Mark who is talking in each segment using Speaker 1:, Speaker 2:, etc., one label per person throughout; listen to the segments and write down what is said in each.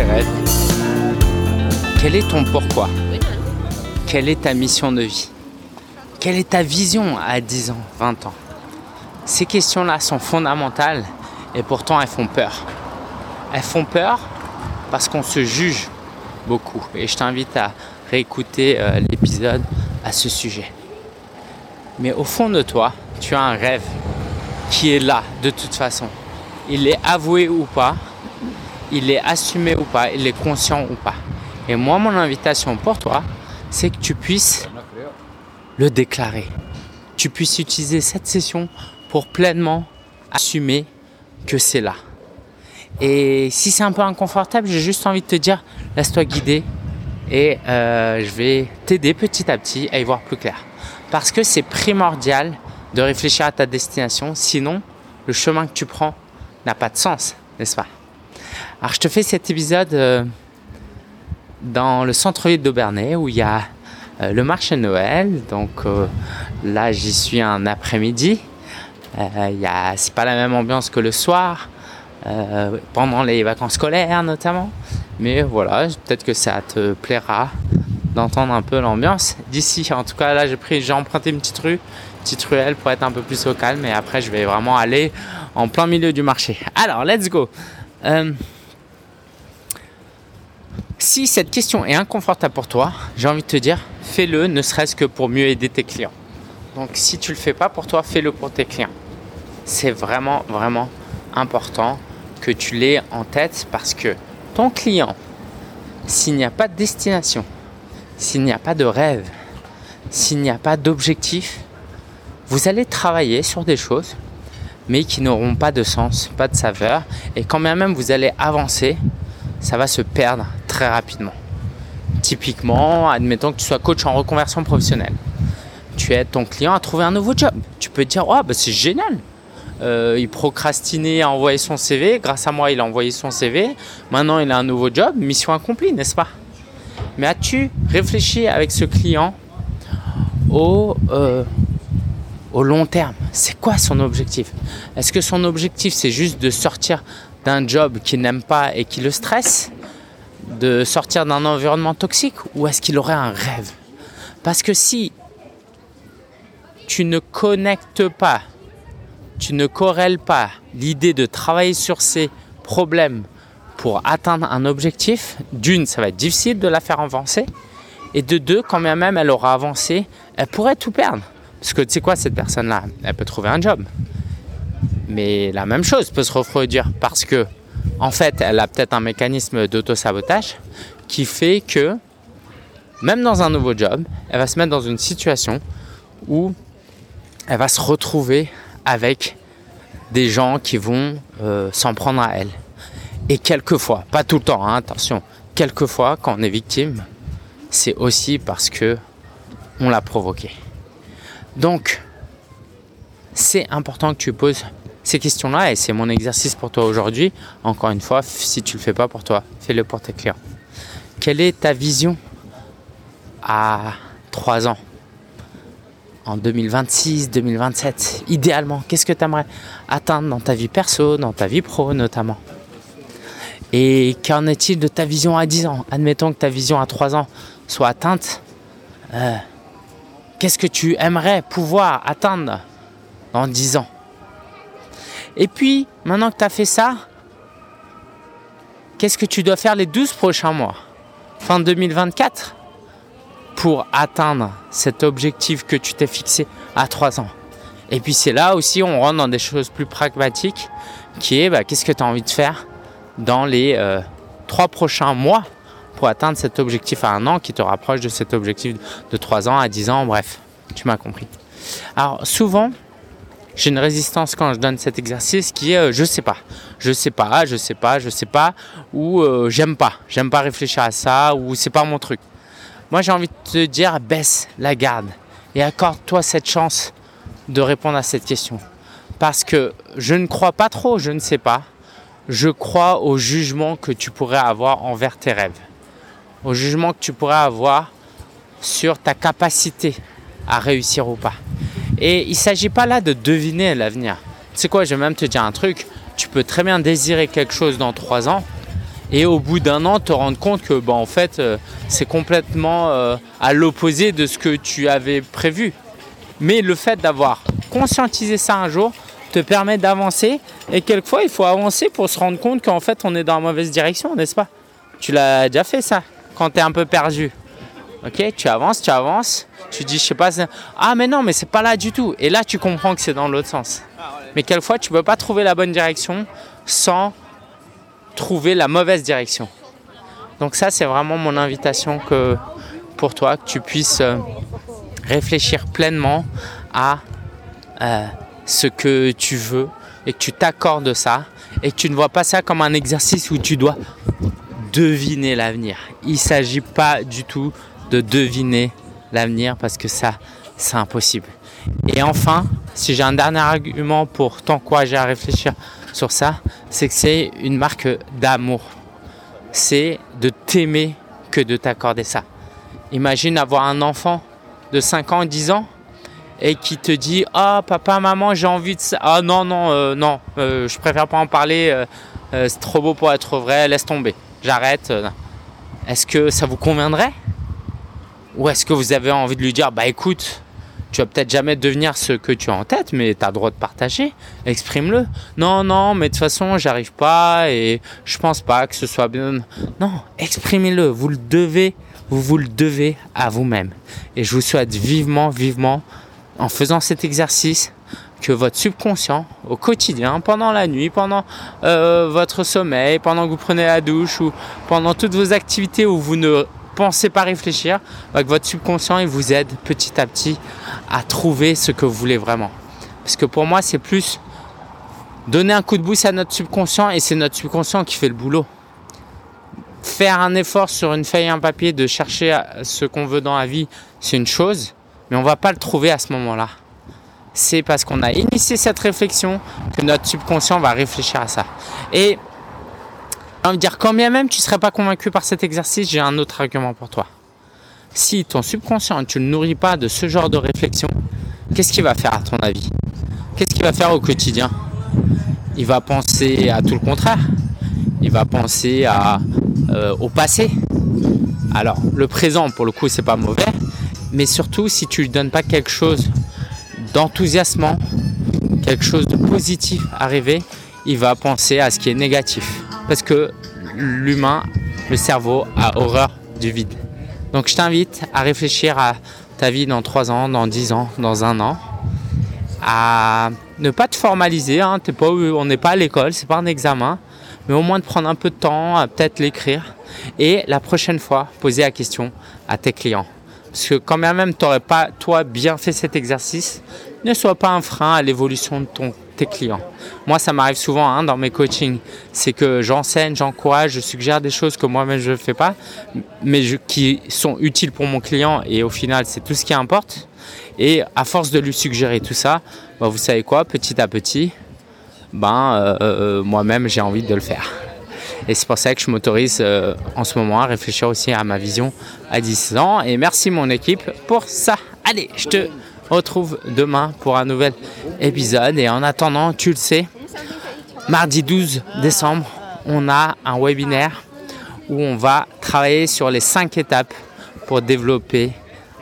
Speaker 1: rêves, quel est ton pourquoi? Quelle est ta mission de vie? Quelle est ta vision à 10 ans, 20 ans? Ces questions-là sont fondamentales et pourtant elles font peur. Elles font peur parce qu'on se juge beaucoup. Et je t'invite à réécouter euh, l'épisode à ce sujet. Mais au fond de toi, tu as un rêve qui est là de toute façon. Il est avoué ou pas, il est assumé ou pas, il est conscient ou pas. Et moi, mon invitation pour toi, c'est que tu puisses le déclarer. Tu puisses utiliser cette session pour pleinement assumer que c'est là. Et si c'est un peu inconfortable, j'ai juste envie de te dire, laisse-toi guider et euh, je vais t'aider petit à petit à y voir plus clair. Parce que c'est primordial de réfléchir à ta destination, sinon le chemin que tu prends n'a pas de sens, n'est-ce pas? Alors je te fais cet épisode euh, dans le centre-ville d'Aubernay où il y a euh, le marché Noël. Donc là j'y suis un après-midi. Euh, c'est pas la même ambiance que le soir. Euh, pendant les vacances scolaires notamment. Mais voilà, peut-être que ça te plaira d'entendre un peu l'ambiance d'ici. En tout cas, là, j'ai pris, j'ai emprunté une petite rue, petite ruelle pour être un peu plus au calme. Et après, je vais vraiment aller en plein milieu du marché. Alors, let's go. Euh, si cette question est inconfortable pour toi, j'ai envie de te dire, fais-le, ne serait-ce que pour mieux aider tes clients. Donc, si tu le fais pas pour toi, fais-le pour tes clients. C'est vraiment, vraiment important que tu l'aies en tête parce que ton client, s'il n'y a pas de destination, s'il n'y a pas de rêve, s'il n'y a pas d'objectif, vous allez travailler sur des choses, mais qui n'auront pas de sens, pas de saveur. Et quand bien même vous allez avancer, ça va se perdre très rapidement. Typiquement, admettons que tu sois coach en reconversion professionnelle. Tu aides ton client à trouver un nouveau job. Tu peux dire, oh, bah, c'est génial, euh, il procrastinait à envoyer son CV. Grâce à moi, il a envoyé son CV. Maintenant, il a un nouveau job. Mission accomplie, n'est-ce pas? Mais as-tu réfléchi avec ce client au, euh, au long terme? C'est quoi son objectif? Est-ce que son objectif, c'est juste de sortir d'un job qu'il n'aime pas et qui le stresse? De sortir d'un environnement toxique Ou est-ce qu'il aurait un rêve? Parce que si tu ne connectes pas tu ne corrèles pas l'idée de travailler sur ces problèmes pour atteindre un objectif, d'une, ça va être difficile de la faire avancer. Et de deux, quand bien même elle aura avancé, elle pourrait tout perdre. Parce que tu sais quoi, cette personne-là, elle peut trouver un job. Mais la même chose peut se refroidir parce que, en fait, elle a peut-être un mécanisme d'auto-sabotage qui fait que, même dans un nouveau job, elle va se mettre dans une situation où elle va se retrouver avec des gens qui vont euh, s'en prendre à elle. Et quelquefois, pas tout le temps, hein, attention, quelquefois quand on est victime, c'est aussi parce que on l'a provoqué. Donc, c'est important que tu poses ces questions-là et c'est mon exercice pour toi aujourd'hui. Encore une fois, si tu ne le fais pas pour toi, fais-le pour tes clients. Quelle est ta vision à 3 ans? En 2026, 2027, idéalement, qu'est-ce que tu aimerais atteindre dans ta vie perso, dans ta vie pro notamment? Et qu'en est-il de ta vision à 10 ans? Admettons que ta vision à 3 ans soit atteinte. Euh, qu'est-ce que tu aimerais pouvoir atteindre dans 10 ans? Et puis, maintenant que tu as fait ça, qu'est-ce que tu dois faire les 12 prochains mois Fin 2024 pour atteindre cet objectif que tu t'es fixé à 3 ans? Et puis c'est là aussi on rentre dans des choses plus pragmatiques qui est bah, qu'est-ce que tu as envie de faire dans les euh, trois 3 prochains mois pour atteindre cet objectif à un an qui te rapproche de cet objectif de 3 ans à 10 ans, bref, tu m'as compris. Alors souvent, j'ai une résistance quand je donne cet exercice qui est euh, je sais pas, je sais pas, je sais pas, je sais pas, ou euh, j'aime pas, j'aime pas réfléchir à ça, ou c'est pas mon truc. Moi, j'ai envie de te dire, baisse la garde et accorde-toi cette chance de répondre à cette question. Parce que je ne crois pas trop, je ne sais pas. Je crois au jugement que tu pourrais avoir envers tes rêves. Au jugement que tu pourrais avoir sur ta capacité à réussir ou pas. Et il ne s'agit pas là de deviner l'avenir. Tu sais quoi, je vais même te dire un truc. Tu peux très bien désirer quelque chose dans trois ans et au bout d'un an te rendre compte que bah, en fait euh, c'est complètement euh, à l'opposé de ce que tu avais prévu. Mais le fait d'avoir conscientisé ça un jour te permet d'avancer et quelquefois il faut avancer pour se rendre compte qu'en fait on est dans la mauvaise direction, n'est-ce pas? Tu l'as déjà fait ça quand tu un peu perdu. Ok, tu avances, tu avances, tu dis je sais pas, ah mais non mais c'est pas là du tout. Et là tu comprends que c'est dans l'autre sens. Mais quelquefois tu peux pas trouver la bonne direction sans trouver la mauvaise direction. Donc ça, c'est vraiment mon invitation que, pour toi, que tu puisses euh, réfléchir pleinement à euh, ce que tu veux et que tu t'accordes ça et que tu ne vois pas ça comme un exercice où tu dois deviner l'avenir. Il ne s'agit pas du tout de deviner l'avenir parce que ça, c'est impossible. Et enfin, si j'ai un dernier argument pour t'encourager à réfléchir sur ça, c'est que c'est une marque d'amour. C'est de t'aimer que de t'accorder ça. Imagine avoir un enfant de 5 ans, 10 ans et qui te dit oh, papa, maman, j'ai envie de ça. Ah, non, non, euh, non, euh, je préfère pas en parler. Euh, c'est trop beau pour être vrai, laisse tomber. J'arrête. Est-ce que ça vous conviendrait? Ou est-ce que vous avez envie de lui dire Bah écoute, tu vas peut-être jamais devenir ce que tu as en tête, mais tu as le droit de partager. Exprime-le. Non, non, mais de toute façon, j'arrive pas et je pense pas que ce soit bien. Non, exprimez-le. Vous le devez, vous vous le devez à vous-même. Et je vous souhaite vivement, vivement, en faisant cet exercice, que votre subconscient, au quotidien, pendant la nuit, pendant euh, votre sommeil, pendant que vous prenez la douche ou pendant toutes vos activités où vous ne pensez pas réfléchir, que votre subconscient il vous aide petit à petit à trouver ce que vous voulez vraiment. Parce que pour moi, c'est plus donner un coup de boost à notre subconscient et c'est notre subconscient qui fait le boulot. Faire un effort sur une feuille et un papier de chercher ce qu'on veut dans la vie, c'est une chose, mais on va pas le trouver à ce moment-là. C'est parce qu'on a initié cette réflexion que notre subconscient va réfléchir à ça. Et j'ai envie de dire, quand bien même tu ne serais pas convaincu par cet exercice, j'ai un autre argument pour toi. Si ton subconscient, tu ne le nourris pas de ce genre de réflexion, qu'est-ce qu'il va faire à ton avis? Qu'est-ce qu'il va faire au quotidien? Il va penser à tout le contraire. Il va penser à, euh, au passé. Alors, le présent, pour le coup, c'est pas mauvais, mais surtout, si tu lui donnes pas quelque chose d'enthousiasmant, quelque chose de positif à rêver, il va penser à ce qui est négatif parce que l'humain, le cerveau, a horreur du vide. Donc je t'invite à réfléchir à ta vie dans 3 ans, dans 10 ans, dans un an, à ne pas te formaliser, hein, on n'est pas à l'école, c'est pas un examen, mais au moins de prendre un peu de temps, à peut-être l'écrire, et la prochaine fois, poser la question à tes clients. Parce que quand même, tu n'aurais pas, toi, bien fait cet exercice, ne sois pas un frein à l'évolution de ton clients. Moi, ça m'arrive souvent hein, dans mes coachings. C'est que j'enseigne, j'encourage, je suggère des choses que moi-même je ne fais pas, mais qui sont utiles pour mon client et au final, c'est tout ce qui importe. Et à force de lui suggérer tout ça, bah, vous savez quoi, petit à petit, ben, euh, euh, moi-même, j'ai envie de le faire. Et c'est pour ça que je m'autorise euh, en ce moment à réfléchir aussi à ma vision à 10 ans. Et merci mon équipe pour ça. Allez, je te retrouve demain pour un nouvel épisode. Et en attendant, tu le sais, mardi 12 décembre, on a un webinaire où on va travailler sur les 5 étapes pour développer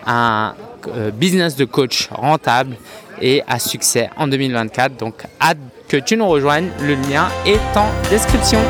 Speaker 1: un euh, business de coach rentable et à succès en 2024. Donc hâte que tu nous rejoignes. Le lien est en description.